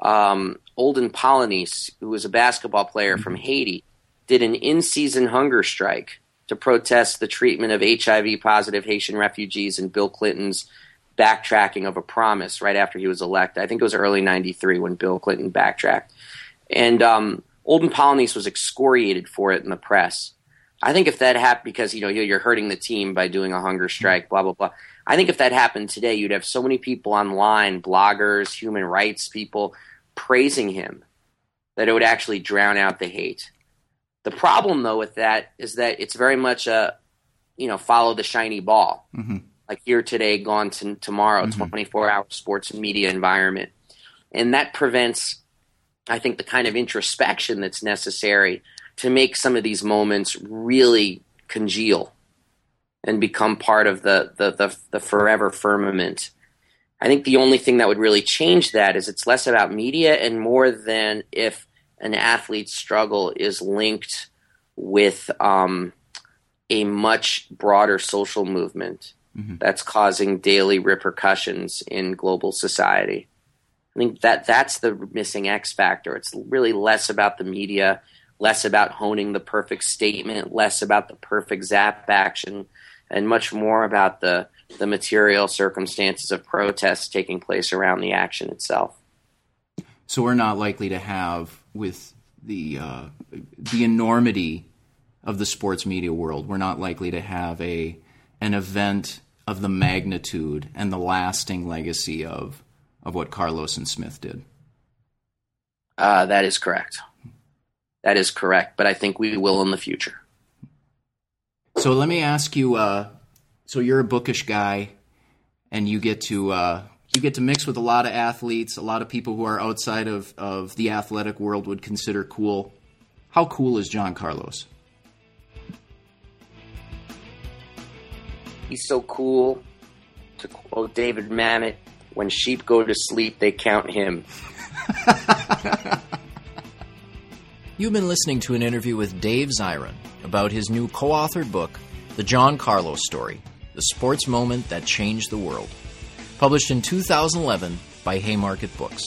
um, Olden Polynice, who was a basketball player from Haiti, did an in-season hunger strike to protest the treatment of HIV positive Haitian refugees in Bill Clinton's backtracking of a promise right after he was elected. I think it was early 93 when Bill Clinton backtracked. And um, Olden Polynice was excoriated for it in the press. I think if that happened because you know you're hurting the team by doing a hunger strike, blah blah blah. I think if that happened today, you'd have so many people online, bloggers, human rights people, praising him that it would actually drown out the hate. The problem though with that is that it's very much a you know follow the shiny ball. Mm-hmm like here today, gone to tomorrow, mm-hmm. 24 hour sports and media environment. And that prevents, I think, the kind of introspection that's necessary to make some of these moments really congeal. and become part of the, the, the, the forever firmament. I think the only thing that would really change that is it's less about media and more than if an athlete's struggle is linked with um, a much broader social movement mm-hmm. that's causing daily repercussions in global society. I think that that's the missing X factor. It's really less about the media, less about honing the perfect statement, less about the perfect zap action, and much more about the the material circumstances of protests taking place around the action itself. So we're not likely to have with the uh, the enormity of the sports media world. We're not likely to have a an event of the magnitude and the lasting legacy of of what Carlos and Smith did. Uh, that is correct. That is correct. But I think we will in the future. So let me ask you. Uh, so you're a bookish guy, and you get to uh, you get to mix with a lot of athletes, a lot of people who are outside of, of the athletic world would consider cool. How cool is John Carlos? He's so cool. To quote David Mamet, when sheep go to sleep, they count him. You've been listening to an interview with Dave Zirin about his new co authored book, The John Carlos Story The Sports Moment That Changed the World, published in 2011 by Haymarket Books.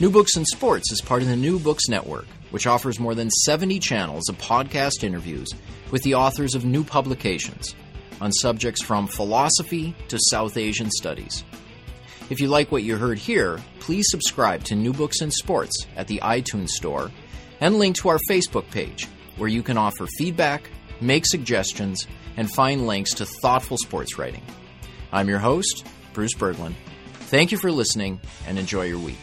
New Books in Sports is part of the New Books Network, which offers more than 70 channels of podcast interviews with the authors of new publications on subjects from philosophy to South Asian studies. If you like what you heard here, please subscribe to New Books in Sports at the iTunes Store and link to our Facebook page, where you can offer feedback, make suggestions, and find links to thoughtful sports writing. I'm your host, Bruce Berglund. Thank you for listening and enjoy your week.